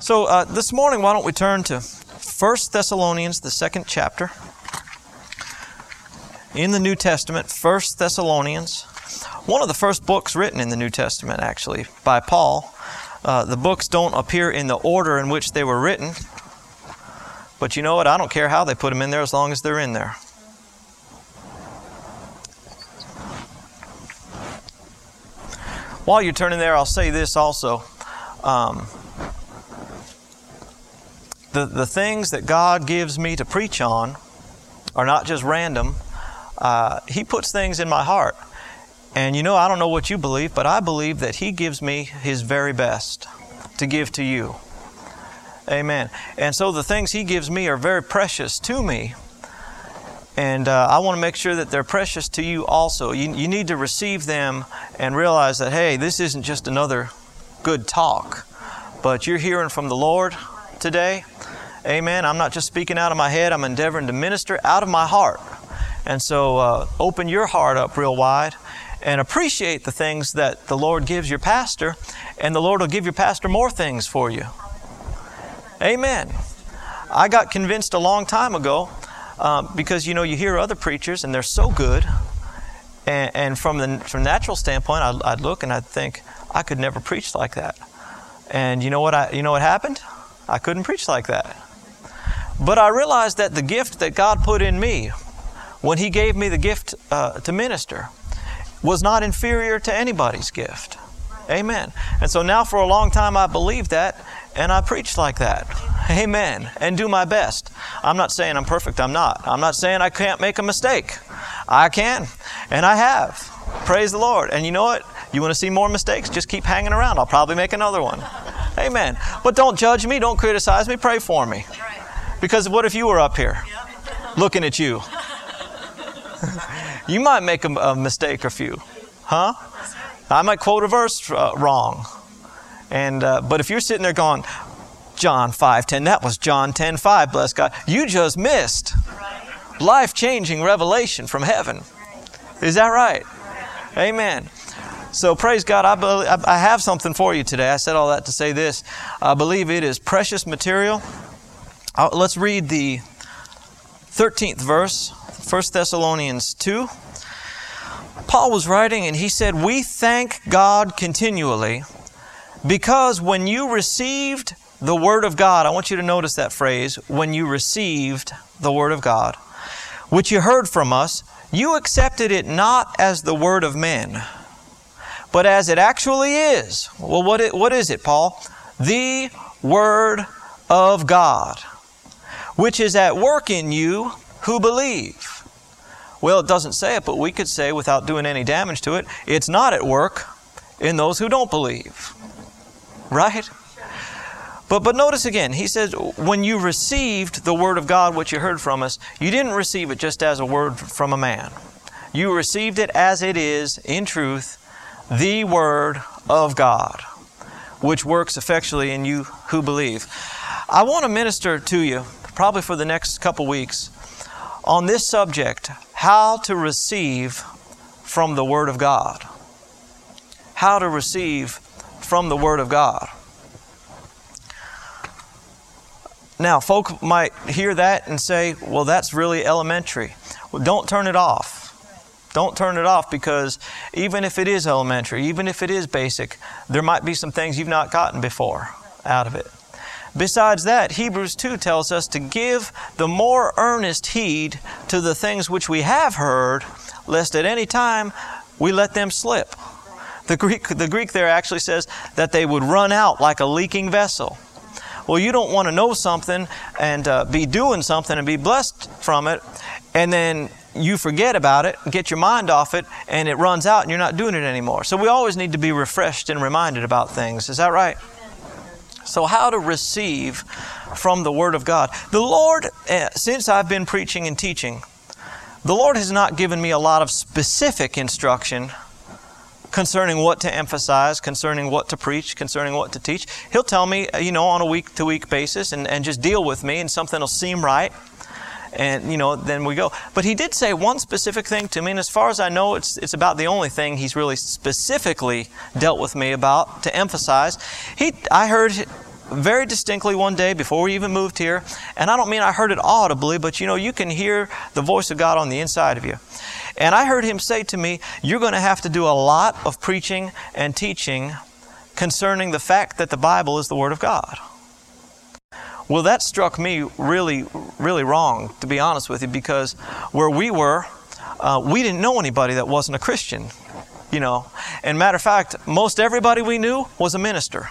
So uh, this morning, why don't we turn to 1 Thessalonians, the second chapter. In the New Testament, 1 Thessalonians, one of the first books written in the New Testament, actually, by Paul. Uh, the books don't appear in the order in which they were written, but you know what? I don't care how they put them in there as long as they're in there. While you're turning there, I'll say this also. Um, the, the things that God gives me to preach on are not just random. Uh, he puts things in my heart. And you know, I don't know what you believe, but I believe that He gives me His very best to give to you. Amen. And so the things He gives me are very precious to me. And uh, I want to make sure that they're precious to you also. You, you need to receive them and realize that, hey, this isn't just another good talk, but you're hearing from the Lord today. Amen. I'm not just speaking out of my head, I'm endeavoring to minister out of my heart. And so uh, open your heart up real wide and appreciate the things that the Lord gives your pastor, and the Lord will give your pastor more things for you. Amen. I got convinced a long time ago um, because you know you hear other preachers and they're so good, and, and from the from natural standpoint, I'd, I'd look and I'd think I could never preach like that. And you know what? I you know what happened? I couldn't preach like that. But I realized that the gift that God put in me, when He gave me the gift uh, to minister, was not inferior to anybody's gift. Amen. And so now for a long time I believed that and I preached like that. Amen. And do my best. I'm not saying I'm perfect. I'm not. I'm not saying I can't make a mistake. I can. And I have. Praise the Lord. And you know what? You want to see more mistakes? Just keep hanging around. I'll probably make another one. Amen. But don't judge me. Don't criticize me. Pray for me. Because what if you were up here looking at you? you might make a, a, mistake or few, huh? I might quote a verse uh, wrong, and uh, but if you're sitting there going, John five ten, that was John ten five, bless God, you just missed life changing revelation from heaven. Is that right? Amen. So praise God. I, believe, I have something for you today. I said all that to say this. I believe it is precious material. Uh, let's read the 13th verse 1 Thessalonians 2. Paul was writing and he said, We thank God continually because when you received the Word of God, I want you to notice that phrase, when you received the Word of God, which you heard from us, you accepted it not as the Word of men, but as it actually is. Well, what, it, what is it, Paul? The Word of God, which is at work in you who believe. Well, it doesn't say it, but we could say without doing any damage to it, it's not at work in those who don't believe. Right? But, but notice again, he says, when you received the Word of God, which you heard from us, you didn't receive it just as a word from a man. You received it as it is, in truth, the Word of God, which works effectually in you who believe. I want to minister to you, probably for the next couple weeks, on this subject how to receive from the Word of God. How to receive from the Word of God. Now, folk might hear that and say, well, that's really elementary. Well, don't turn it off. Don't turn it off because even if it is elementary, even if it is basic, there might be some things you've not gotten before out of it. Besides that, Hebrews 2 tells us to give the more earnest heed to the things which we have heard, lest at any time we let them slip. The Greek, the Greek there actually says that they would run out like a leaking vessel. Well, you don't want to know something and uh, be doing something and be blessed from it, and then you forget about it, get your mind off it, and it runs out and you're not doing it anymore. So we always need to be refreshed and reminded about things. Is that right? So, how to receive from the Word of God? The Lord, eh, since I've been preaching and teaching, the Lord has not given me a lot of specific instruction concerning what to emphasize, concerning what to preach, concerning what to teach. He'll tell me, eh, you know, on a week to week basis and, and just deal with me, and something will seem right and you know then we go but he did say one specific thing to me and as far as i know it's, it's about the only thing he's really specifically dealt with me about to emphasize he i heard very distinctly one day before we even moved here, and I don't mean I heard it audibly, but you know, you can hear the voice of God on the inside of you. And I heard him say to me, You're going to have to do a lot of preaching and teaching concerning the fact that the Bible is the Word of God. Well, that struck me really, really wrong, to be honest with you, because where we were, uh, we didn't know anybody that wasn't a Christian, you know. And matter of fact, most everybody we knew was a minister.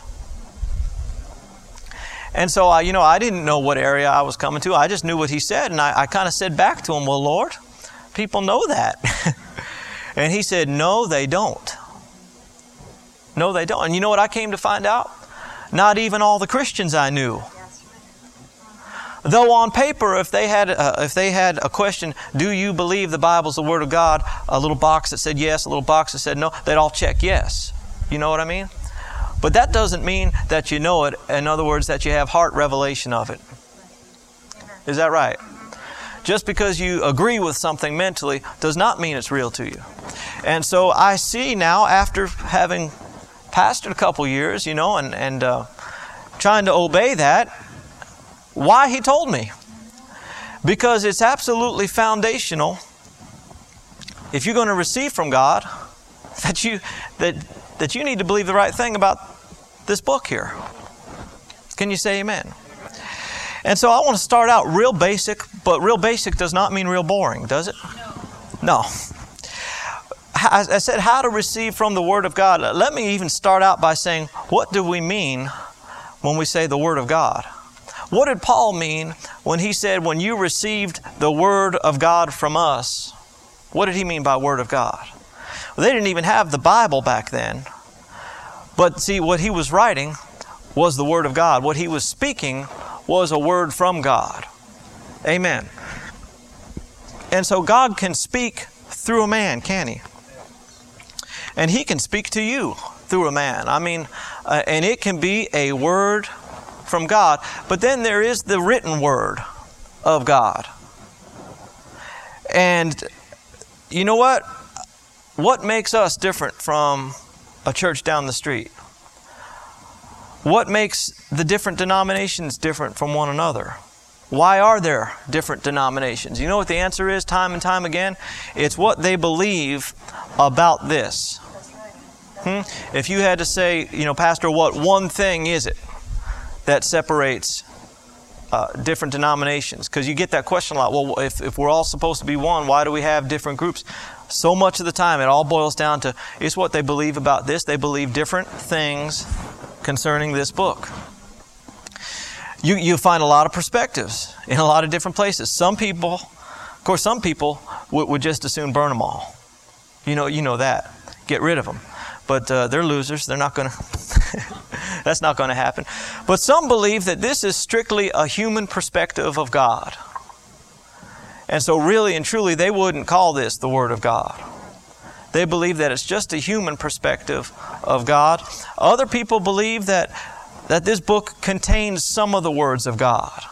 And so, I, you know, I didn't know what area I was coming to. I just knew what he said, and I, I kind of said back to him, "Well, Lord, people know that." and he said, "No, they don't. No, they don't." And you know what I came to find out? Not even all the Christians I knew Though on paper, if they had uh, if they had a question, do you believe the Bible's the Word of God? A little box that said yes, a little box that said no, they'd all check yes. You know what I mean? But that doesn't mean that you know it. In other words, that you have heart revelation of it. Is that right? Just because you agree with something mentally does not mean it's real to you. And so I see now, after having pastored a couple years, you know, and, and uh, trying to obey that, why he told me. Because it's absolutely foundational if you're going to receive from God that you that that you need to believe the right thing about this book here. Can you say amen? And so I want to start out real basic, but real basic does not mean real boring, does it? No. I said how to receive from the Word of God. Let me even start out by saying, what do we mean when we say the Word of God? What did Paul mean when he said, when you received the Word of God from us? What did he mean by Word of God? Well, they didn't even have the Bible back then. But see, what he was writing was the Word of God. What he was speaking was a word from God. Amen. And so God can speak through a man, can he? And he can speak to you through a man. I mean, uh, and it can be a word from God. But then there is the written word of God. And you know what? What makes us different from a church down the street? What makes the different denominations different from one another? Why are there different denominations? You know what the answer is time and time again? It's what they believe about this. Hmm? If you had to say, you know, Pastor, what one thing is it? That separates uh, different denominations? Because you get that question a lot. Well, if, if we're all supposed to be one, why do we have different groups? So much of the time, it all boils down to it's what they believe about this. They believe different things concerning this book. You, you find a lot of perspectives in a lot of different places. Some people, of course, some people would, would just as soon burn them all. You know, you know that. Get rid of them. But uh, they're losers. They're not going to. That's not going to happen. But some believe that this is strictly a human perspective of God. And so, really and truly, they wouldn't call this the Word of God. They believe that it's just a human perspective of God. Other people believe that, that this book contains some of the words of God.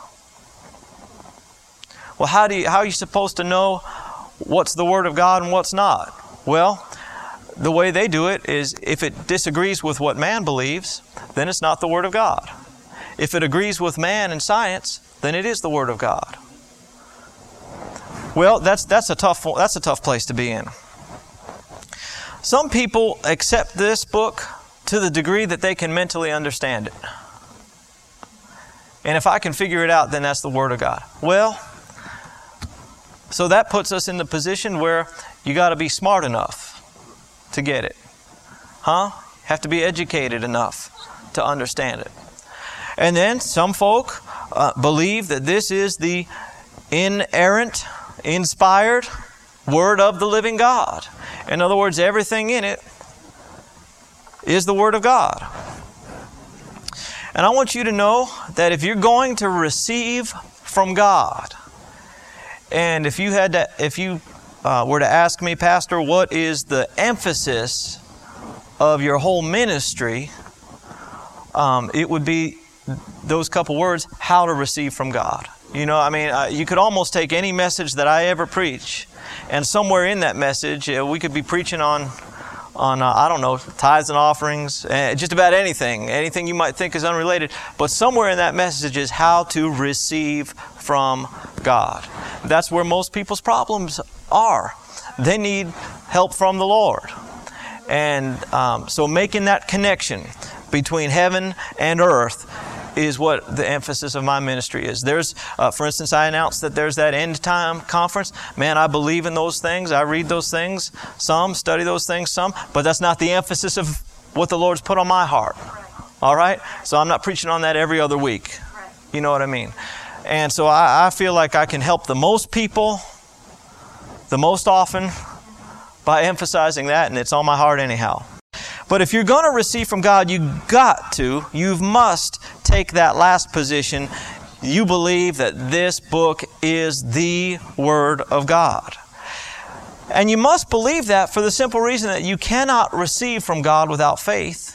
Well, how, do you, how are you supposed to know what's the Word of God and what's not? Well, the way they do it is if it disagrees with what man believes, then it's not the Word of God. If it agrees with man and science, then it is the Word of God. Well, that's, that's, a tough, that's a tough place to be in. Some people accept this book to the degree that they can mentally understand it. And if I can figure it out, then that's the Word of God. Well, so that puts us in the position where you got to be smart enough to get it. Huh? Have to be educated enough to understand it. And then some folk uh, believe that this is the inerrant, inspired Word of the living God. In other words, everything in it is the Word of God. And I want you to know that if you're going to receive from God, and if you had to, if you uh, were to ask me, Pastor, what is the emphasis of your whole ministry, um, it would be those couple words how to receive from God. You know, I mean, uh, you could almost take any message that I ever preach, and somewhere in that message, uh, we could be preaching on on uh, I don't know tithes and offerings, uh, just about anything, anything you might think is unrelated. But somewhere in that message is how to receive from God. That's where most people's problems are. They need help from the Lord, and um, so making that connection between heaven and earth is what the emphasis of my ministry is. There's, uh, for instance, I announced that there's that end time conference. Man, I believe in those things. I read those things, some study those things, some, but that's not the emphasis of what the Lord's put on my heart. All right? So I'm not preaching on that every other week. You know what I mean? And so I, I feel like I can help the most people the most often by emphasizing that, and it's on my heart anyhow. But if you're going to receive from God, you got to, you must take that last position. You believe that this book is the Word of God. And you must believe that for the simple reason that you cannot receive from God without faith.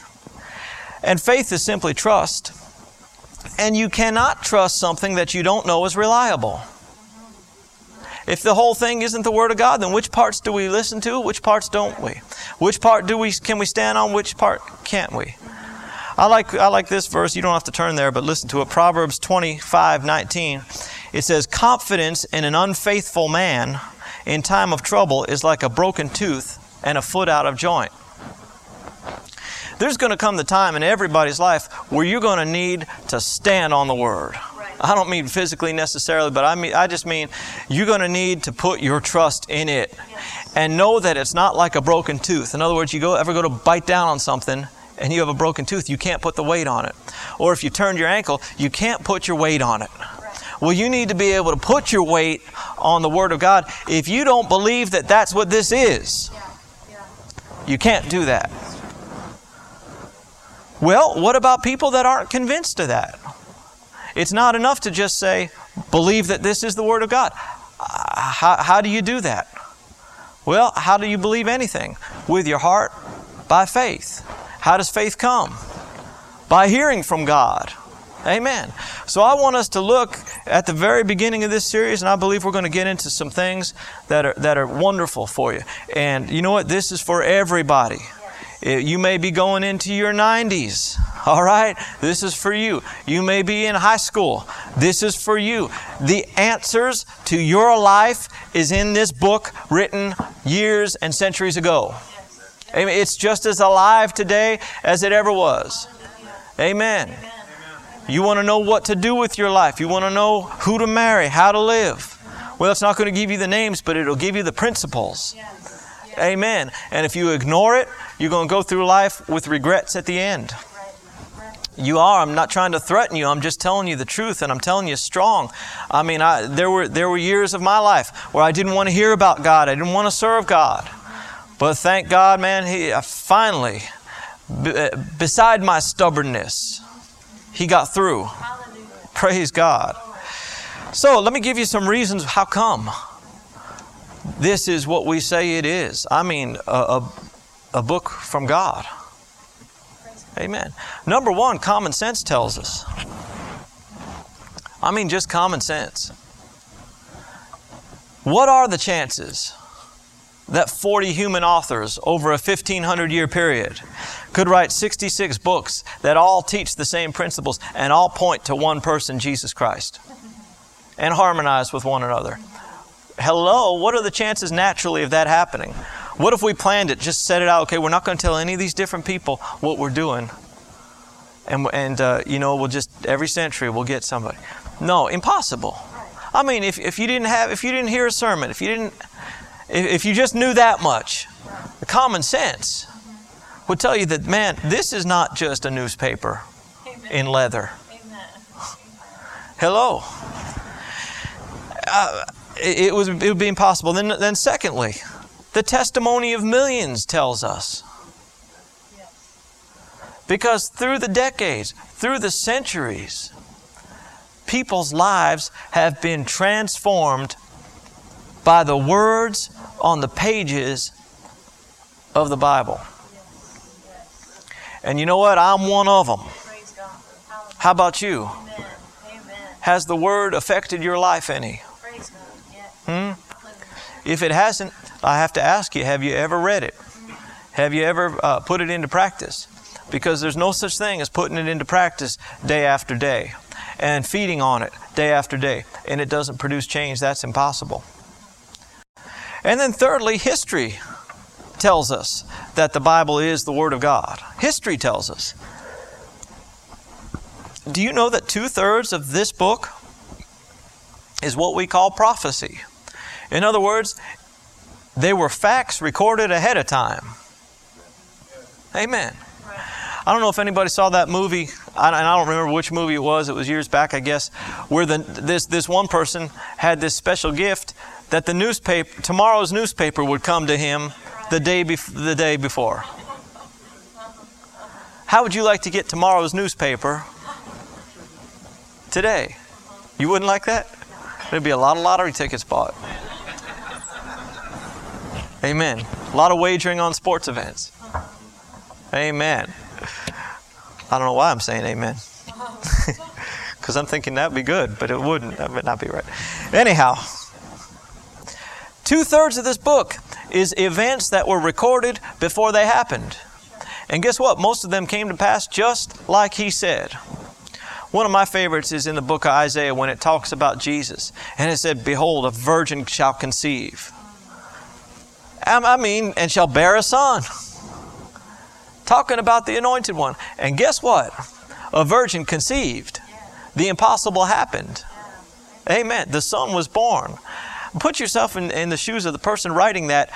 And faith is simply trust. And you cannot trust something that you don't know is reliable. If the whole thing isn't the Word of God, then which parts do we listen to? Which parts don't we? Which part do we can we stand on? Which part can't we? I like I like this verse. You don't have to turn there, but listen to it. Proverbs 25, 19. It says, Confidence in an unfaithful man in time of trouble is like a broken tooth and a foot out of joint. There's going to come the time in everybody's life where you're going to need to stand on the Word. I don't mean physically necessarily, but I mean I just mean you're going to need to put your trust in it and know that it's not like a broken tooth. In other words, you go ever go to bite down on something and you have a broken tooth, you can't put the weight on it. Or if you turned your ankle, you can't put your weight on it. Well, you need to be able to put your weight on the Word of God. If you don't believe that that's what this is, you can't do that. Well, what about people that aren't convinced of that? It's not enough to just say, believe that this is the Word of God. How, how do you do that? Well, how do you believe anything? With your heart, by faith. How does faith come? By hearing from God. Amen. So I want us to look at the very beginning of this series, and I believe we're going to get into some things that are, that are wonderful for you. And you know what? This is for everybody. Eh, you may be going into your 90s. All right? This is for you. You may be in high school. This is for you. The answers to your life is in this book written years and centuries ago. Amen. It's just as alive today as it ever was. Amen. You want to know what to do with your life. You want to know who to marry, how to live. Well, it's not going to give you the names, but it'll give you the principles. Amen. And if you ignore it, you're going to go through life with regrets at the end. You are. I'm not trying to threaten you. I'm just telling you the truth, and I'm telling you strong. I mean, I, there were there were years of my life where I didn't want to hear about God. I didn't want to serve God. But thank God, man, He finally, b- uh, beside my stubbornness, He got through. Hallelujah. Praise God. So let me give you some reasons how come this is what we say it is. I mean, a, a, a book from God. Amen. Number one, common sense tells us. I mean, just common sense. What are the chances that 40 human authors over a 1500 year period could write 66 books that all teach the same principles and all point to one person, Jesus Christ, and harmonize with one another? Hello, what are the chances naturally of that happening? What if we planned it, just set it out, okay, we're not going to tell any of these different people what we're doing. And, and uh, you know, we'll just, every century we'll get somebody. No, impossible. I mean, if, if you didn't have, if you didn't hear a sermon, if you didn't, if, if you just knew that much, the common sense would tell you that, man, this is not just a newspaper Amen. in leather. Amen. Hello. Uh, it, it, was, it would be impossible. Then, then secondly, the testimony of millions tells us. Because through the decades, through the centuries, people's lives have been transformed by the words on the pages of the Bible. And you know what? I'm one of them. How about you? Has the Word affected your life any? Hmm? If it hasn't, I have to ask you, have you ever read it? Have you ever uh, put it into practice? Because there's no such thing as putting it into practice day after day and feeding on it day after day, and it doesn't produce change. That's impossible. And then, thirdly, history tells us that the Bible is the Word of God. History tells us. Do you know that two thirds of this book is what we call prophecy? In other words, they were facts recorded ahead of time. Amen. I don't know if anybody saw that movie, and I don't remember which movie it was. It was years back, I guess, where the, this this one person had this special gift that the newspaper, tomorrow's newspaper, would come to him the day bef- the day before. How would you like to get tomorrow's newspaper today? You wouldn't like that? There'd be a lot of lottery tickets bought. Amen. A lot of wagering on sports events. Amen. I don't know why I'm saying amen. Because I'm thinking that'd be good, but it wouldn't. That would not be right. Anyhow, two thirds of this book is events that were recorded before they happened. And guess what? Most of them came to pass just like he said. One of my favorites is in the book of Isaiah when it talks about Jesus. And it said, Behold, a virgin shall conceive. I mean, and shall bear a son. Talking about the anointed one. And guess what? A virgin conceived. The impossible happened. Amen. The son was born. Put yourself in, in the shoes of the person writing that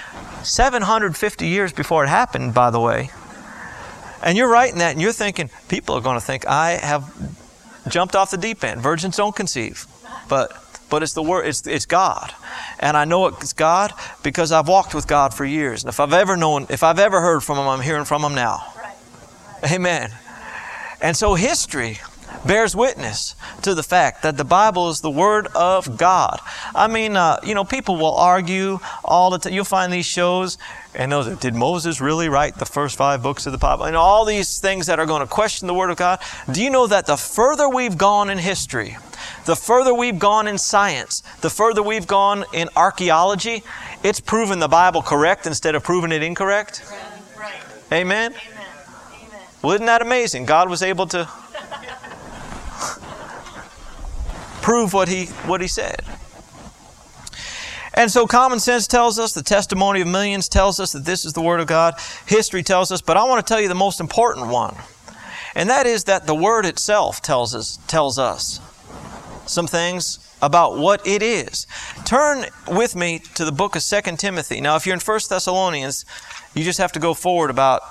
750 years before it happened, by the way. And you're writing that and you're thinking, people are going to think I have jumped off the deep end. Virgins don't conceive. But but it's the word it's it's God. And I know it's God because I've walked with God for years. And if I've ever known if I've ever heard from him, I'm hearing from him now. Right. Amen. And so history bears witness to the fact that the Bible is the Word of God. I mean, uh, you know, people will argue all the time. You'll find these shows, and those did Moses really write the first five books of the Bible? And all these things that are going to question the Word of God. Do you know that the further we've gone in history, the further we've gone in science, the further we've gone in archaeology, it's proven the Bible correct instead of proving it incorrect? Right. Amen? Amen. Well, isn't that amazing? God was able to prove what he, what he said. And so common sense tells us, the testimony of millions tells us that this is the Word of God. History tells us, but I want to tell you the most important one. And that is that the Word itself tells us, tells us some things about what it is. Turn with me to the book of 2 Timothy. Now, if you're in 1 Thessalonians, you just have to go forward about,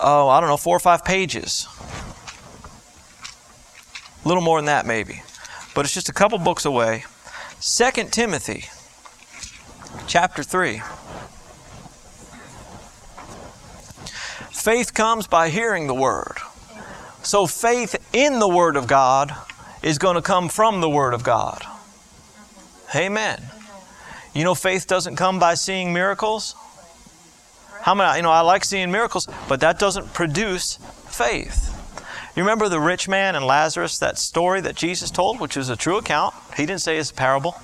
oh, I don't know, four or five pages. A little more than that, maybe but it's just a couple books away. 2 Timothy chapter 3. Faith comes by hearing the Word. So faith in the Word of God is going to come from the Word of God. Amen. You know, faith doesn't come by seeing miracles. How many, you know, I like seeing miracles, but that doesn't produce faith. You remember the rich man and Lazarus, that story that Jesus told, which is a true account? He didn't say it's a parable.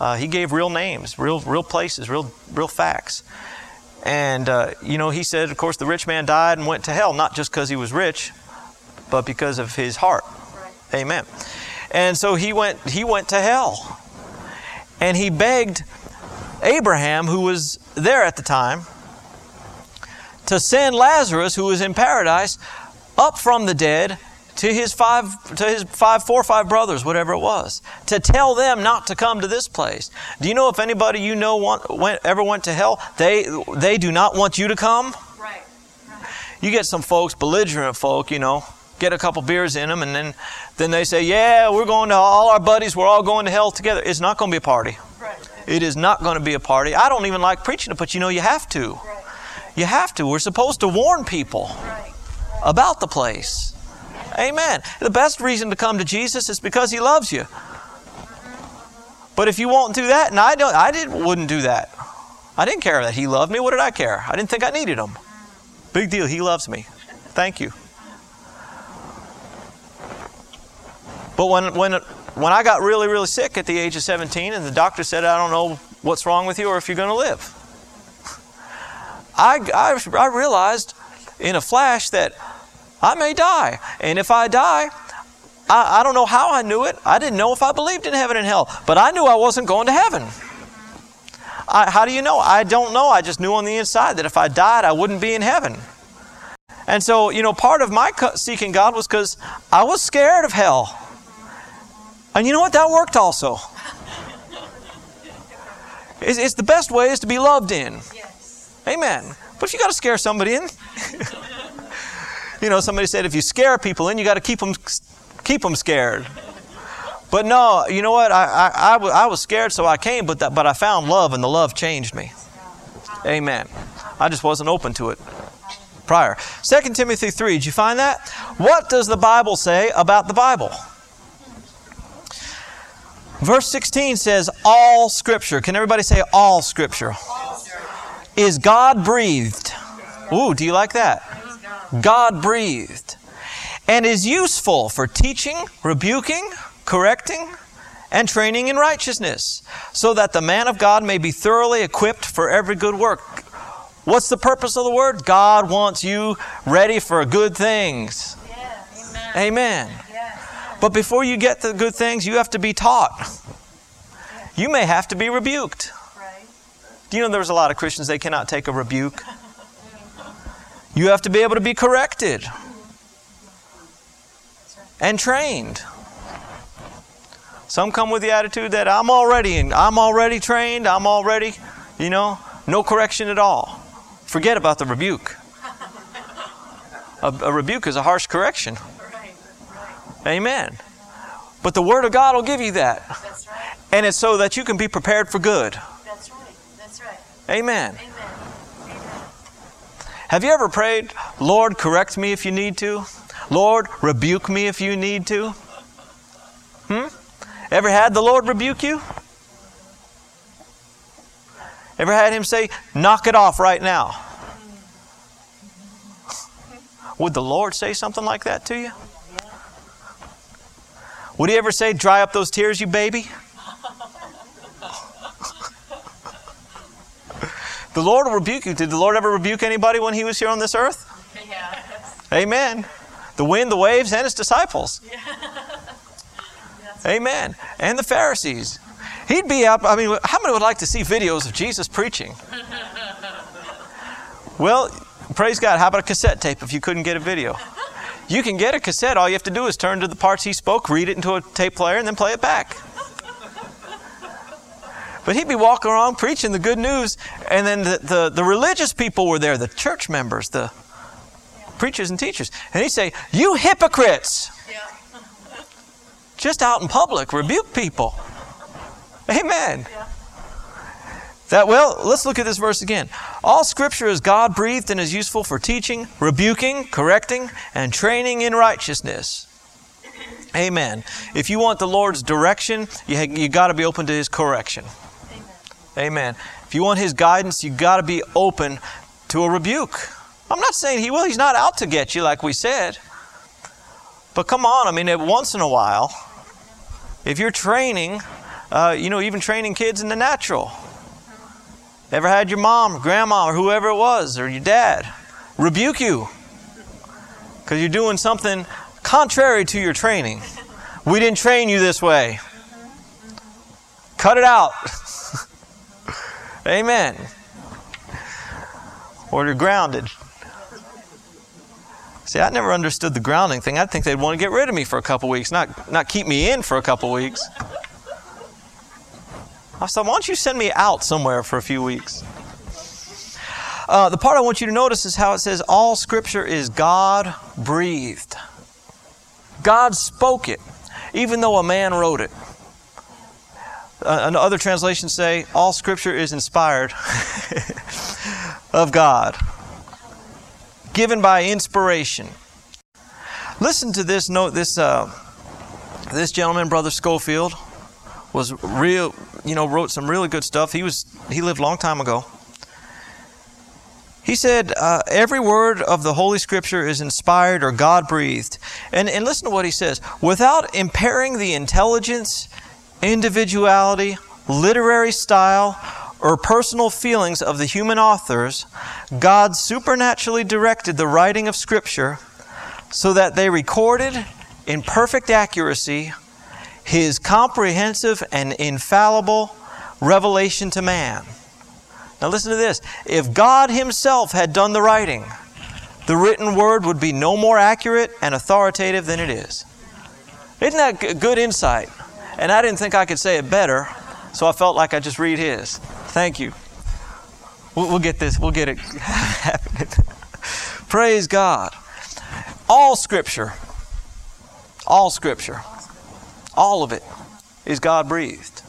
Uh, he gave real names, real, real places, real, real facts. And, uh, you know, he said, of course, the rich man died and went to hell, not just because he was rich, but because of his heart. Right. Amen. And so he went, he went to hell. And he begged Abraham, who was there at the time, to send Lazarus, who was in paradise, up from the dead to his five to his five four or five brothers whatever it was to tell them not to come to this place do you know if anybody you know want, went, ever went to hell they they do not want you to come right. you get some folks belligerent folk you know get a couple beers in them and then then they say yeah we're going to all our buddies we're all going to hell together it's not going to be a party right. it is not going to be a party i don't even like preaching it but you know you have to right. you have to we're supposed to warn people right about the place. Amen. The best reason to come to Jesus is because He loves you. Mm-hmm. But if you won't do that, and I don't, I didn't, wouldn't do that. I didn't care that He loved me. What did I care? I didn't think I needed Him. Big deal. He loves me. Thank you. But when when when I got really really sick at the age of 17, and the doctor said, "I don't know what's wrong with you or if you're going to live," I, I, I realized in a flash that I may die. And if I die, I, I don't know how I knew it. I didn't know if I believed in heaven and hell, but I knew I wasn't going to heaven. I, how do you know? I don't know. I just knew on the inside that if I died, I wouldn't be in heaven. And so, you know, part of my seeking God was because I was scared of hell. And you know what? That worked also. It's, it's the best way is to be loved in. Yes. Amen. But if you got to scare somebody in, you know, somebody said if you scare people in, you got to keep them, keep them scared. But no, you know what? I, I, I, I was scared, so I came, but, that, but I found love, and the love changed me. Amen. I just wasn't open to it prior. 2 Timothy 3, did you find that? What does the Bible say about the Bible? Verse 16 says, All Scripture. Can everybody say all Scripture? Is God breathed? Ooh, do you like that? God breathed. And is useful for teaching, rebuking, correcting, and training in righteousness, so that the man of God may be thoroughly equipped for every good work. What's the purpose of the word? God wants you ready for good things. Yes. Amen. Amen. But before you get the good things, you have to be taught. You may have to be rebuked. Do you know there's a lot of Christians they cannot take a rebuke? You have to be able to be corrected and trained. Some come with the attitude that I'm already I'm already trained, I'm already, you know, no correction at all. Forget about the rebuke. A, a rebuke is a harsh correction. Amen. But the Word of God will give you that. That's right. And it's so that you can be prepared for good. That's right. That's right. Amen. Amen. Have you ever prayed, Lord, correct me if you need to? Lord, rebuke me if you need to? Hmm? Ever had the Lord rebuke you? Ever had him say, knock it off right now? Would the Lord say something like that to you? Would he ever say, dry up those tears, you baby? the Lord will rebuke you. Did the Lord ever rebuke anybody when he was here on this earth? Amen. The wind, the waves, and his disciples. Yes. Amen. And the Pharisees. He'd be up. I mean, how many would like to see videos of Jesus preaching? Well, praise God. How about a cassette tape if you couldn't get a video? You can get a cassette. All you have to do is turn to the parts he spoke, read it into a tape player, and then play it back. But he'd be walking around preaching the good news, and then the, the, the religious people were there, the church members, the preachers and teachers. And he'd say, You hypocrites! Just out in public, rebuke people. Amen. Yeah. That well, let's look at this verse again. All scripture is God breathed and is useful for teaching, rebuking, correcting, and training in righteousness. Amen. If you want the Lord's direction, you, you got to be open to His correction. Amen. Amen. If you want His guidance, you got to be open to a rebuke. I'm not saying He will. He's not out to get you, like we said. But come on, I mean, once in a while, if you're training, uh, you know, even training kids in the natural. Ever had your mom or grandma or whoever it was or your dad rebuke you because you're doing something contrary to your training? We didn't train you this way. Cut it out. Amen. Or you're grounded. See, I never understood the grounding thing. I think they'd want to get rid of me for a couple weeks, not, not keep me in for a couple weeks. I said, why don't you send me out somewhere for a few weeks? Uh, the part I want you to notice is how it says all scripture is God breathed. God spoke it, even though a man wrote it. Uh, other translations say all scripture is inspired of God, given by inspiration. Listen to this note. This uh, this gentleman, Brother Scofield, was real, you know, wrote some really good stuff. He was he lived a long time ago. He said, uh, every word of the Holy Scripture is inspired or God breathed. And, and listen to what he says without impairing the intelligence, individuality, literary style, or personal feelings of the human authors, God supernaturally directed the writing of Scripture so that they recorded in perfect accuracy His comprehensive and infallible revelation to man. Now, listen to this. If God Himself had done the writing, the written word would be no more accurate and authoritative than it is. Isn't that good insight? And I didn't think I could say it better, so I felt like I just read his. Thank you. We'll, we'll get this, we'll get it happening. Praise God. All Scripture, all Scripture, all of it is God breathed.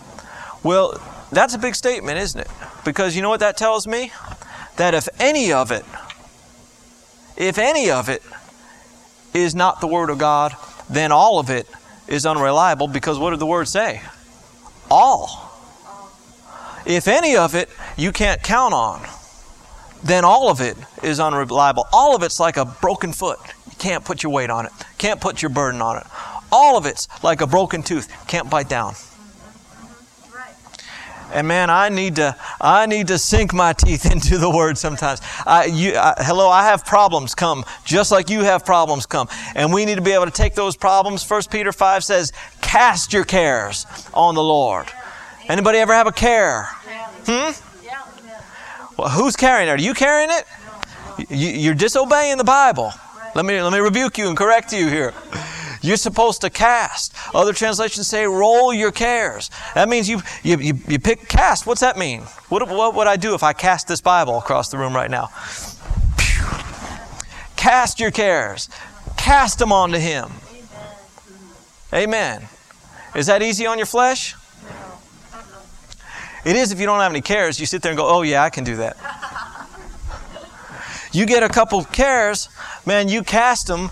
Well, that's a big statement, isn't it? Because you know what that tells me? That if any of it, if any of it is not the Word of God, then all of it is unreliable because what did the Word say? All. If any of it you can't count on, then all of it is unreliable. All of it's like a broken foot. You can't put your weight on it, can't put your burden on it. All of it's like a broken tooth, can't bite down. And man, I need to I need to sink my teeth into the word sometimes. I, you, I, hello, I have problems come just like you have problems come, and we need to be able to take those problems. First Peter five says, "Cast your cares on the Lord." Anybody ever have a care? Hmm. Well, who's carrying it? Are you carrying it? You, are disobeying the Bible. Let me let me rebuke you and correct you here. You're supposed to cast. Other translations say roll your cares. That means you, you, you, you pick cast. What's that mean? What, what would I do if I cast this Bible across the room right now? Cast your cares. Cast them onto Him. Amen. Is that easy on your flesh? It is if you don't have any cares. You sit there and go, oh, yeah, I can do that. You get a couple cares, man, you cast them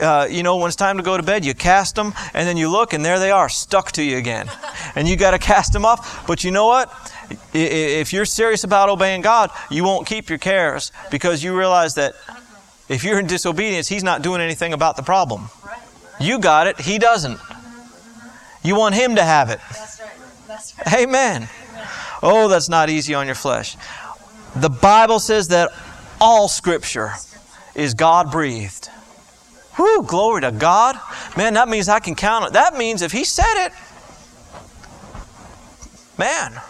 uh, you know, when it's time to go to bed, you cast them, and then you look, and there they are, stuck to you again. And you got to cast them off. But you know what? If you're serious about obeying God, you won't keep your cares because you realize that if you're in disobedience, He's not doing anything about the problem. You got it, He doesn't. You want Him to have it. Amen. Oh, that's not easy on your flesh. The Bible says that all Scripture is God breathed. Whoo, glory to God. Man, that means I can count it. That means if He said it, man.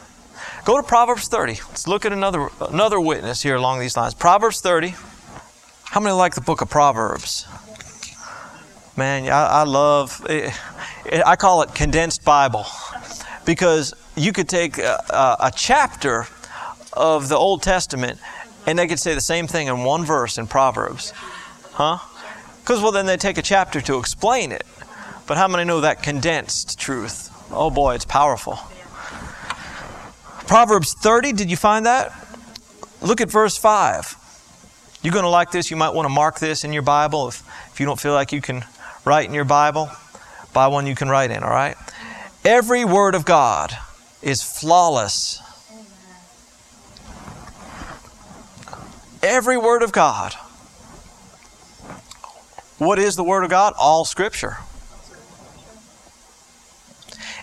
Go to Proverbs 30. Let's look at another, another witness here along these lines. Proverbs 30. How many like the book of Proverbs? Man, I, I love it. I call it condensed Bible because you could take a, a, a chapter of the Old Testament and they could say the same thing in one verse in Proverbs. Huh? Because, well, then they take a chapter to explain it. But how many know that condensed truth? Oh boy, it's powerful. Proverbs 30, did you find that? Look at verse 5. You're going to like this. You might want to mark this in your Bible. If, if you don't feel like you can write in your Bible, buy one you can write in, all right? Every word of God is flawless. Every word of God what is the Word of God? All Scripture.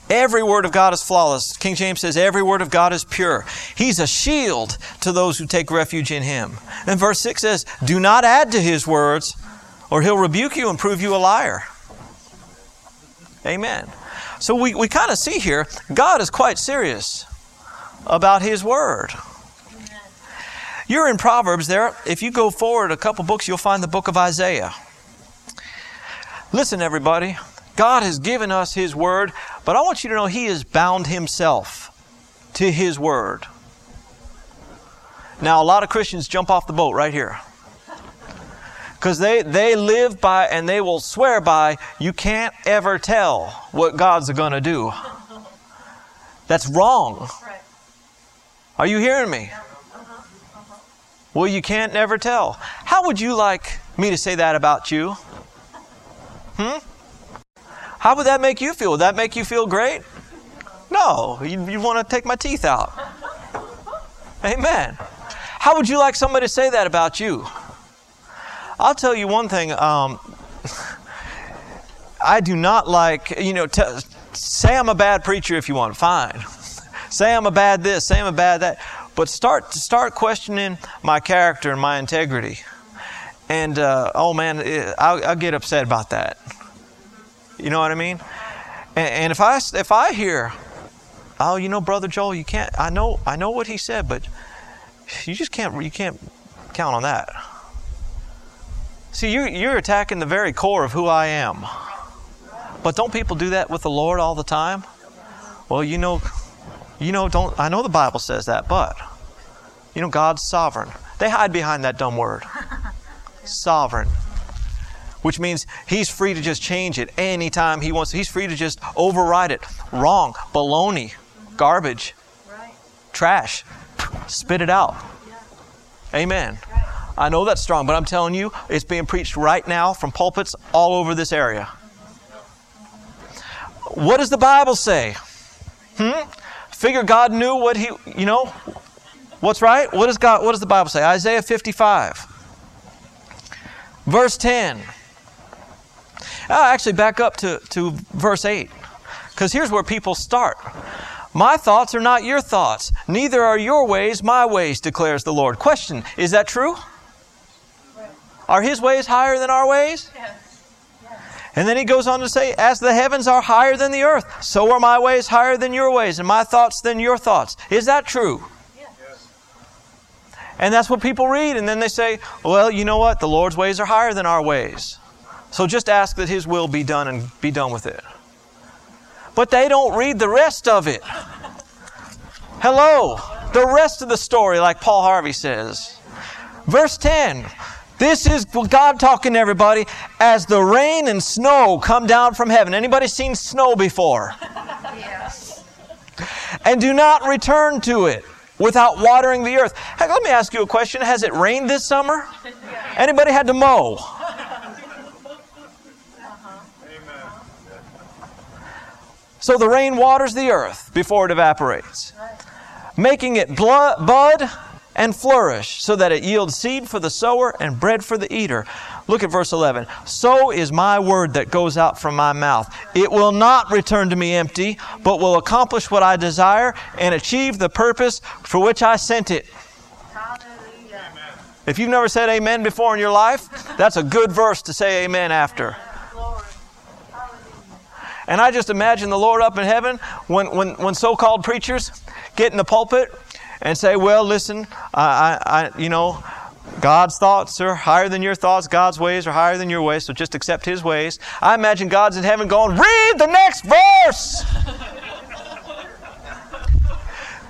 Every word of God is flawless. King James says every word of God is pure. He's a shield to those who take refuge in Him. And verse 6 says, Do not add to His words, or He'll rebuke you and prove you a liar. Amen. So we, we kind of see here, God is quite serious about His Word. You're in Proverbs there. If you go forward a couple books, you'll find the book of Isaiah. Listen, everybody, God has given us His Word, but I want you to know He has bound Himself to His Word. Now, a lot of Christians jump off the boat right here. Because they, they live by and they will swear by, you can't ever tell what God's going to do. That's wrong. Are you hearing me? Well, you can't never tell. How would you like me to say that about you? Hmm? How would that make you feel? Would that make you feel great? No, you, you want to take my teeth out. Amen. How would you like somebody to say that about you? I'll tell you one thing. Um, I do not like, you know, t- say I'm a bad preacher if you want, fine. Say I'm a bad this, say I'm a bad that. But start start questioning my character and my integrity. And uh, oh man, I'll, I'll, get upset about that. You know what I mean? And, and if I if I hear, oh, you know, brother Joel, you can't. I know I know what he said, but you just can't you can't count on that. See, you, you're attacking the very core of who I am. But don't people do that with the Lord all the time? Well, you know, you know, don't I know the Bible says that, but you know, God's sovereign. They hide behind that dumb word. Sovereign. Which means he's free to just change it anytime he wants. He's free to just override it. Wrong. Baloney. Garbage. Trash. Spit it out. Amen. I know that's strong, but I'm telling you, it's being preached right now from pulpits all over this area. What does the Bible say? Hmm? Figure God knew what he, you know, what's right? What does God what does the Bible say? Isaiah 55. Verse 10. I'll actually back up to, to verse 8. Because here's where people start. My thoughts are not your thoughts, neither are your ways my ways, declares the Lord. Question Is that true? Are his ways higher than our ways? Yes. And then he goes on to say, As the heavens are higher than the earth, so are my ways higher than your ways, and my thoughts than your thoughts. Is that true? And that's what people read, and then they say, Well, you know what? The Lord's ways are higher than our ways. So just ask that His will be done and be done with it. But they don't read the rest of it. Hello, the rest of the story, like Paul Harvey says. Verse 10 this is God talking to everybody as the rain and snow come down from heaven. Anybody seen snow before? Yes. And do not return to it without watering the earth. Hey, let me ask you a question. Has it rained this summer? Anybody had to mow? So the rain waters the earth before it evaporates, making it bud and flourish, so that it yields seed for the sower and bread for the eater. Look at verse 11. So is my word that goes out from my mouth. It will not return to me empty, but will accomplish what I desire and achieve the purpose for which I sent it. If you've never said amen before in your life, that's a good verse to say amen after. And I just imagine the Lord up in heaven when, when, when so called preachers get in the pulpit and say, well, listen, I, I, you know, God's thoughts are higher than your thoughts. God's ways are higher than your ways, so just accept His ways. I imagine God's in heaven going, read the next verse.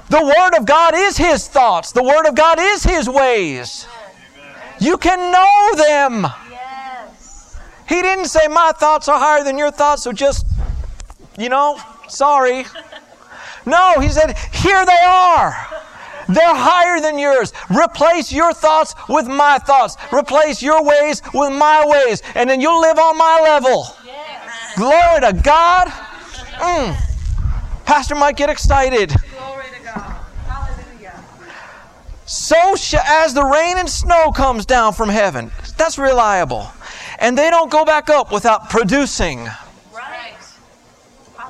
the Word of God is His thoughts. The Word of God is His ways. You can know them. Yes. He didn't say, my thoughts are higher than your thoughts, so just, you know, sorry. No, He said, here they are. They're higher than yours. Replace your thoughts with my thoughts. Replace your ways with my ways. And then you'll live on my level. Yes. Glory to God. Mm. Pastor might get excited. Glory to God. Hallelujah. So sh- as the rain and snow comes down from heaven, that's reliable. And they don't go back up without producing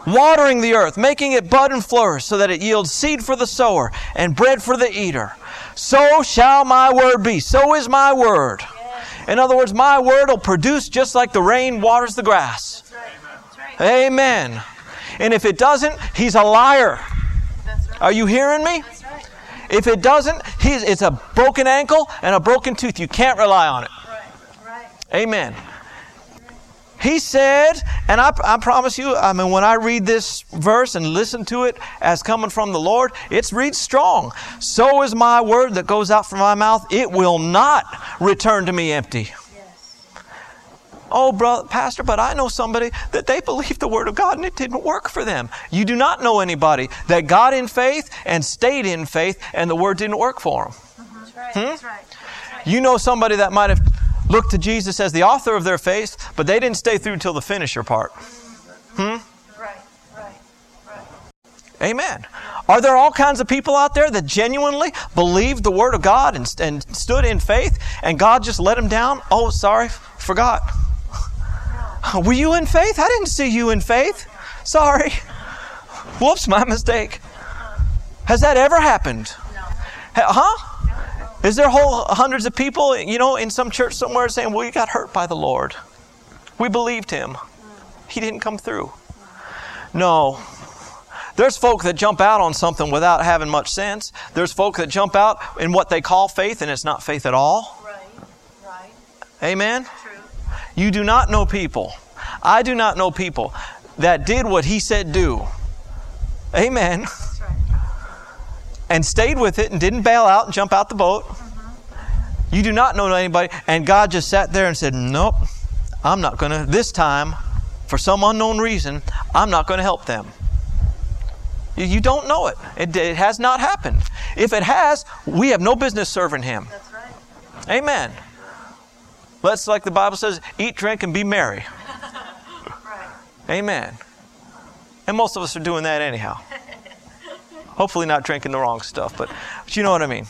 watering the earth, making it bud and flourish, so that it yields seed for the sower and bread for the eater. So shall my word be. So is my word. In other words, my word will produce just like the rain waters the grass. Amen. And if it doesn't, he's a liar. Are you hearing me? If it doesn't, he's, it's a broken ankle and a broken tooth. You can't rely on it. Amen. He said, and I, I, promise you, I mean, when I read this verse and listen to it as coming from the Lord, it reads strong. So is my word that goes out from my mouth, it will not return to me empty. Oh, brother, pastor, but I know somebody that they believed the word of God and it didn't work for them. You do not know anybody that got in faith and stayed in faith and the word didn't work for them. Mm-hmm. That's right. Hmm? That's right. That's right. You know somebody that might have looked to Jesus as the author of their faith, but they didn't stay through until the finisher part. Hmm? Right, right, right. Amen. Are there all kinds of people out there that genuinely believed the Word of God and, and stood in faith and God just let them down? Oh, sorry, forgot. Were you in faith? I didn't see you in faith. Sorry. Whoops, my mistake. Has that ever happened? No. Huh? Is there whole hundreds of people, you know, in some church somewhere saying, "Well, you got hurt by the Lord. We believed him. He didn't come through." No. There's folk that jump out on something without having much sense. There's folk that jump out in what they call faith and it's not faith at all. Right. Right. Amen. True. You do not know people. I do not know people that did what he said do. Amen. And stayed with it and didn't bail out and jump out the boat. You do not know anybody. And God just sat there and said, Nope, I'm not going to, this time, for some unknown reason, I'm not going to help them. You- You don't know it. it. It has not happened. If it has, we have no business serving Him. That's right. Amen. Let's, like the Bible says, eat, drink, and be merry. Right. Amen. And most of us are doing that anyhow. Hopefully, not drinking the wrong stuff, but, but you know what I mean.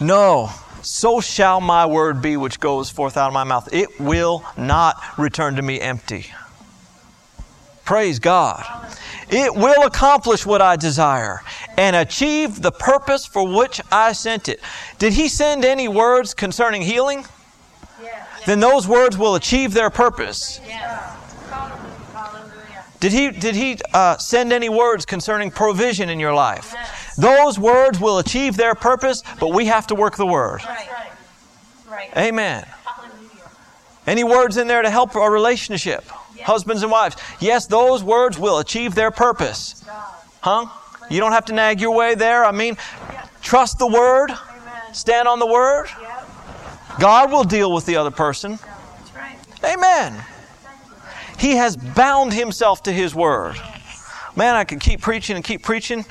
No, so shall my word be which goes forth out of my mouth. It will not return to me empty. Praise God. It will accomplish what I desire and achieve the purpose for which I sent it. Did he send any words concerning healing? Yeah. Then those words will achieve their purpose. Yeah. Did he, did he uh, send any words concerning provision in your life? Yes. Those words will achieve their purpose, but we have to work the word. Right. Right. Amen. Hallelujah. Any words in there to help our relationship? Husbands and wives. Yes, those words will achieve their purpose. Huh? You don't have to nag your way there. I mean, trust the word, Amen. stand on the word. Yep. God will deal with the other person. Right. Amen. He has bound himself to his word. Man, I could keep preaching and keep preaching.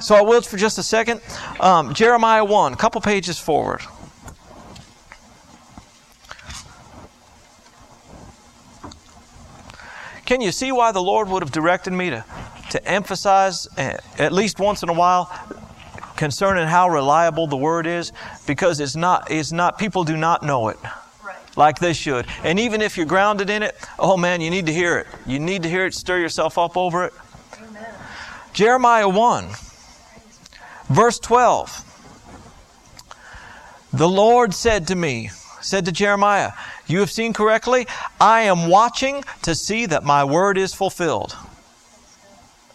So I will for just a second. Um, Jeremiah 1, a couple pages forward. Can you see why the Lord would have directed me to, to emphasize, eh, at least once in a while, concerning how reliable the Word is? Because it's not, it's not people do not know it. Like they should. And even if you're grounded in it, oh man, you need to hear it. You need to hear it, stir yourself up over it. Amen. Jeremiah 1, verse 12. The Lord said to me, said to Jeremiah, You have seen correctly. I am watching to see that my word is fulfilled.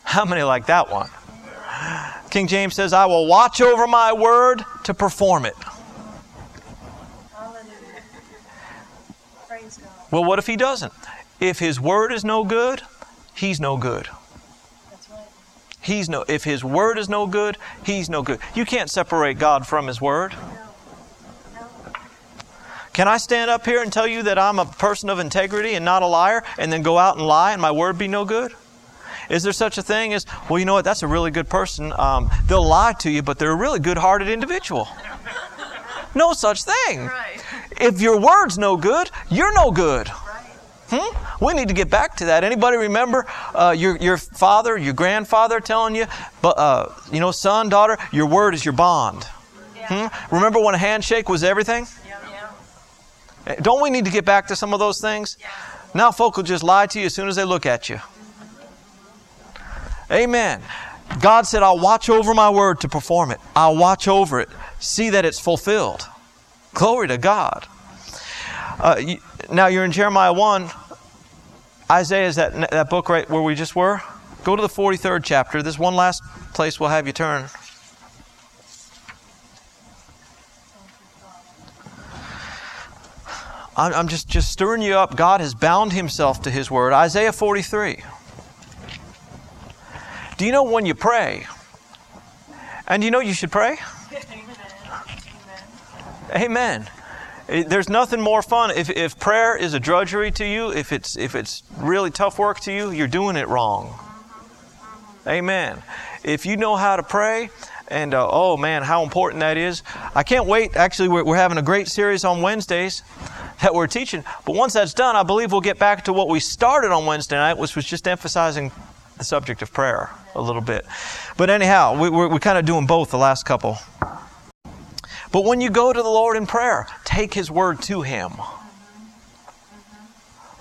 How many like that one? King James says, I will watch over my word to perform it. Hallelujah. Praise God. Well, what if he doesn't? If his word is no good, he's no good. That's right. He's no if his word is no good, he's no good. You can't separate God from his word. Can I stand up here and tell you that I'm a person of integrity and not a liar and then go out and lie and my word be no good? Is there such a thing as, well, you know what, that's a really good person. Um, they'll lie to you, but they're a really good hearted individual. No such thing. Right. If your word's no good, you're no good. Hmm? We need to get back to that. Anybody remember uh, your, your father, your grandfather telling you, but, uh, you know, son, daughter, your word is your bond? Yeah. Hmm? Remember when a handshake was everything? Yeah. Yeah. Eh, Don't we need to get back to some of those things? Yeah. Now, folk will just lie to you as soon as they look at you. Amen. God said, I'll watch over my word to perform it. I'll watch over it, see that it's fulfilled. Glory to God. Uh, you, now, you're in Jeremiah 1. Isaiah is that, that book right where we just were? Go to the 43rd chapter. This one last place we'll have you turn. I'm I'm just, just stirring you up. God has bound himself to his word. Isaiah 43. Do you know when you pray? And you know you should pray? Amen. There's nothing more fun. If, if prayer is a drudgery to you, if it's, if it's really tough work to you, you're doing it wrong. Amen. If you know how to pray, and uh, oh man, how important that is. I can't wait. Actually, we're, we're having a great series on Wednesdays that we're teaching. But once that's done, I believe we'll get back to what we started on Wednesday night, which was just emphasizing the subject of prayer a little bit. But anyhow, we, we're, we're kind of doing both the last couple. But when you go to the Lord in prayer, take His word to Him.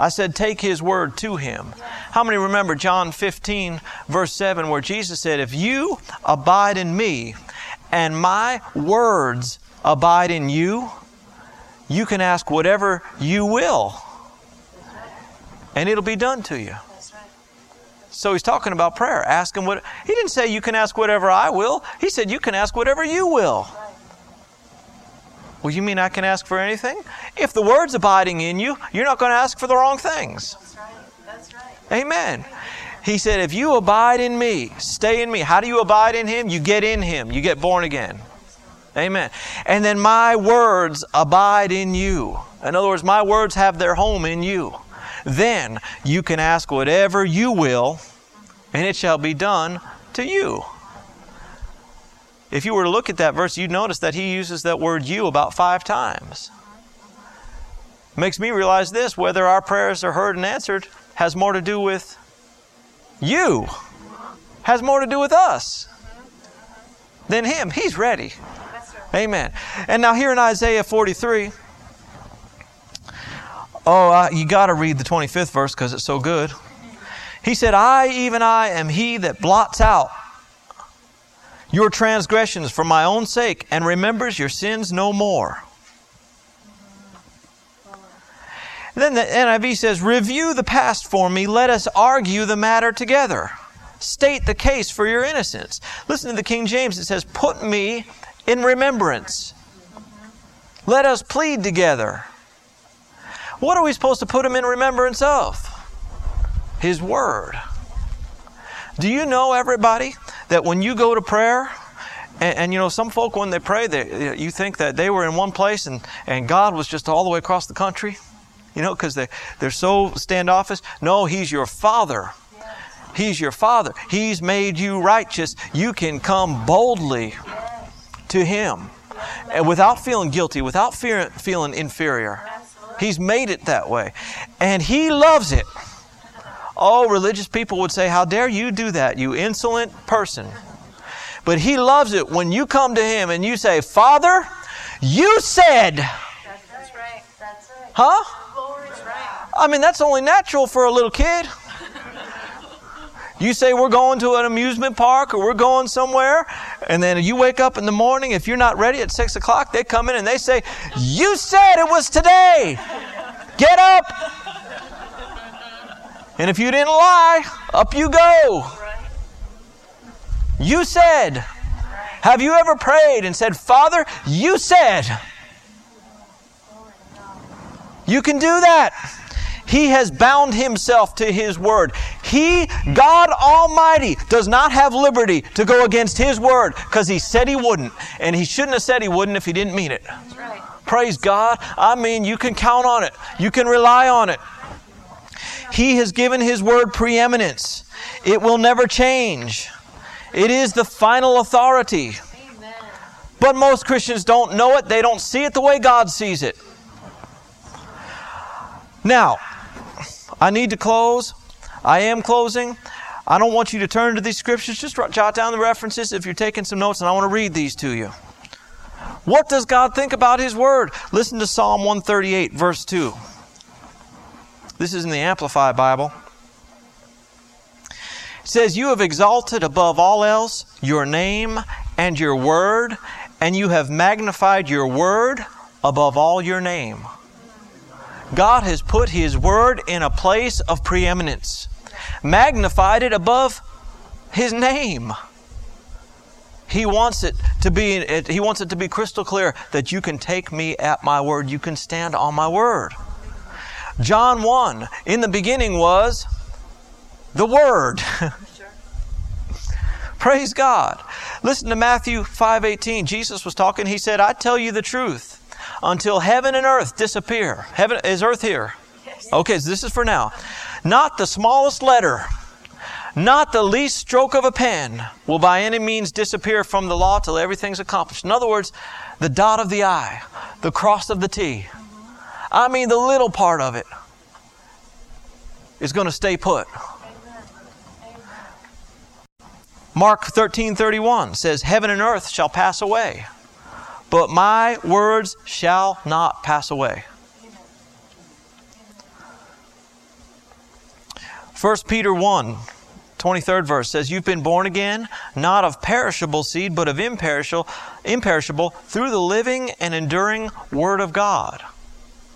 I said, take his word to him. How many remember John 15, verse 7, where Jesus said, If you abide in me and my words abide in you, you can ask whatever you will, and it'll be done to you. So he's talking about prayer. Ask him what he didn't say you can ask whatever I will. He said you can ask whatever you will. Well, you mean I can ask for anything? If the word's abiding in you, you're not going to ask for the wrong things. That's right. That's right. Amen. He said, if you abide in me, stay in me. How do you abide in him? You get in him. You get born again. Amen. And then my words abide in you. In other words, my words have their home in you. Then you can ask whatever you will, and it shall be done to you. If you were to look at that verse, you'd notice that he uses that word you about five times. Makes me realize this whether our prayers are heard and answered has more to do with you, has more to do with us than him. He's ready. Amen. And now here in Isaiah 43, oh, uh, you got to read the 25th verse because it's so good. He said, I, even I, am he that blots out your transgressions for my own sake and remembers your sins no more. Then the NIV says, Review the past for me, let us argue the matter together. State the case for your innocence. Listen to the King James, it says, Put me in remembrance. Let us plead together. What are we supposed to put him in remembrance of? His Word. Do you know, everybody, that when you go to prayer, and, and, you know, some folk, when they pray, they, you think that they were in one place and, and God was just all the way across the country? You know, because they, they're so standoffish. No, He's your Father. He's your Father. He's made you righteous. You can come boldly to Him and without feeling guilty, without fear, feeling inferior. He's made it that way. And He loves it. Oh, religious people would say, How dare you do that, you insolent person. But He loves it when you come to Him and you say, Father, you said, That's, that's right. That's right. huh? I mean, that's only natural for a little kid. You say we're going to an amusement park or we're going somewhere, and then you wake up in the morning. If you're not ready at six o'clock, they come in and they say, You said it was today. Get up. And if you didn't lie, up you go. You said. Have you ever prayed and said, Father, you said? Glory to God. You can do that. He has bound himself to his word. He, God Almighty, does not have liberty to go against his word because he said he wouldn't. And he shouldn't have said he wouldn't if he didn't mean it. Right. Praise God. I mean, you can count on it, you can rely on it. He has given his word preeminence, it will never change. It is the final authority. But most Christians don't know it, they don't see it the way God sees it. Now, I need to close. I am closing. I don't want you to turn to these scriptures. Just jot down the references if you're taking some notes, and I want to read these to you. What does God think about His Word? Listen to Psalm 138, verse 2. This is in the Amplified Bible. It says, You have exalted above all else your name and your word, and you have magnified your word above all your name. God has put His Word in a place of preeminence, magnified it above His name. He wants it to be He wants it to be crystal clear that you can take me at my word, you can stand on my word. John 1, in the beginning was the Word. Praise God. Listen to Matthew 5:18. Jesus was talking, he said, "I tell you the truth, until heaven and earth disappear." Heaven is earth here. Okay, so this is for now. Not the smallest letter, not the least stroke of a pen will by any means disappear from the law till everything's accomplished. In other words, the dot of the I, the cross of the T. I mean, the little part of it is going to stay put. Amen. Amen. Mark 13:31 says, "Heaven and earth shall pass away, but my words shall not pass away." 1 Peter 1, 23rd verse says, You've been born again, not of perishable seed, but of imperishable, imperishable through the living and enduring Word of God.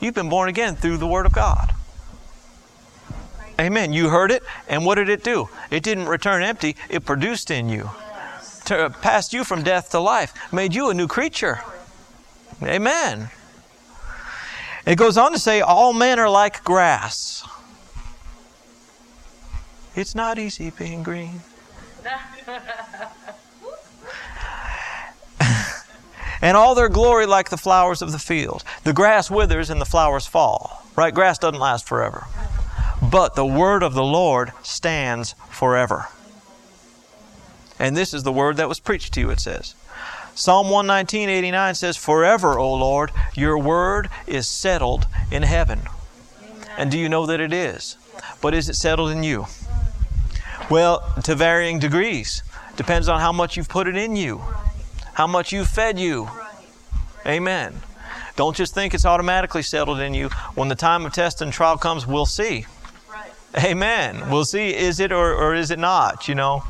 You've been born again through the Word of God. Amen. You heard it, and what did it do? It didn't return empty, it produced in you. To, passed you from death to life, made you a new creature. Amen. It goes on to say, All men are like grass. It's not easy being green. and all their glory like the flowers of the field. The grass withers and the flowers fall. Right? Grass doesn't last forever. But the word of the Lord stands forever. And this is the word that was preached to you, it says. Psalm 119, 89 says, Forever, O Lord, your word is settled in heaven. And do you know that it is? But is it settled in you? Well, to varying degrees. Depends on how much you've put it in you, how much you've fed you. Amen. Don't just think it's automatically settled in you. When the time of test and trial comes, we'll see. Amen. We'll see is it or, or is it not, you know.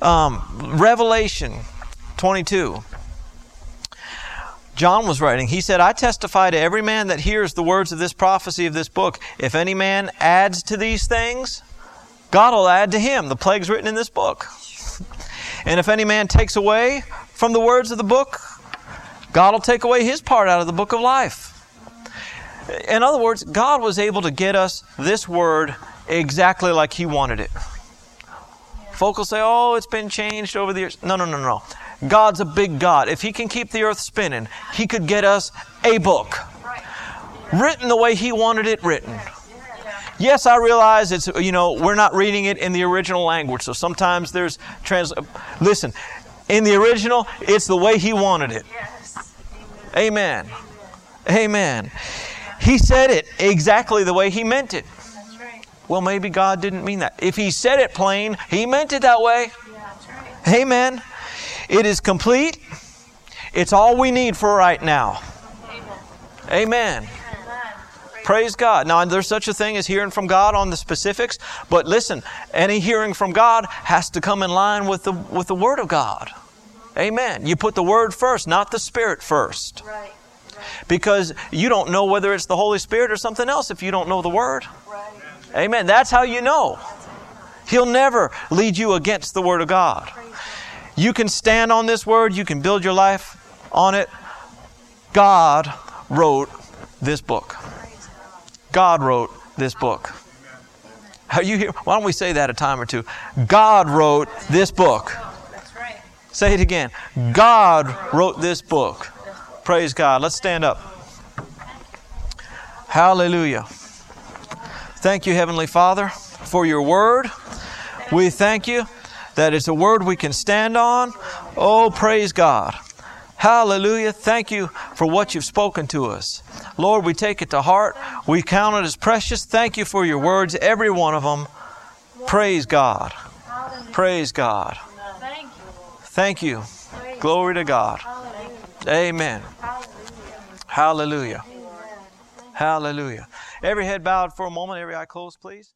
Um, Revelation 22. John was writing, he said, I testify to every man that hears the words of this prophecy of this book. If any man adds to these things, God will add to him the plagues written in this book. And if any man takes away from the words of the book, God will take away his part out of the book of life. In other words, God was able to get us this word exactly like He wanted it. Folk will say, oh, it's been changed over the years. No, no, no, no. God's a big God. If He can keep the earth spinning, He could get us a book written the way He wanted it written. Yes, I realize it's, you know, we're not reading it in the original language, so sometimes there's trans. Listen, in the original, it's the way He wanted it. Amen. Amen. He said it exactly the way He meant it. Right. Well, maybe God didn't mean that. If He said it plain, He meant it that way. Yeah, that's right. Amen. It is complete. It's all we need for right now. Amen. Amen. Praise God. Now, there's such a thing as hearing from God on the specifics, but listen, any hearing from God has to come in line with the, with the Word of God. Amen. You put the Word first, not the Spirit first. Right. Because you don't know whether it's the Holy Spirit or something else if you don't know the Word. Right. Amen. That's how you know. He'll never lead you against the Word of God. You can stand on this Word, you can build your life on it. God wrote this book. God wrote this book. Are you here? Why don't we say that a time or two? God wrote this book. Right. Say it again. God wrote this book. Praise God. Let's stand up. Hallelujah. Thank you, Heavenly Father, for your word. We thank you that it's a word we can stand on. Oh, praise God. Hallelujah. Thank you for what you've spoken to us. Lord, we take it to heart. We count it as precious. Thank you for your words, every one of them. Praise God. Praise God. Thank you. Glory to God. Amen. Hallelujah. Hallelujah. Hallelujah. Every head bowed for a moment, every eye closed, please.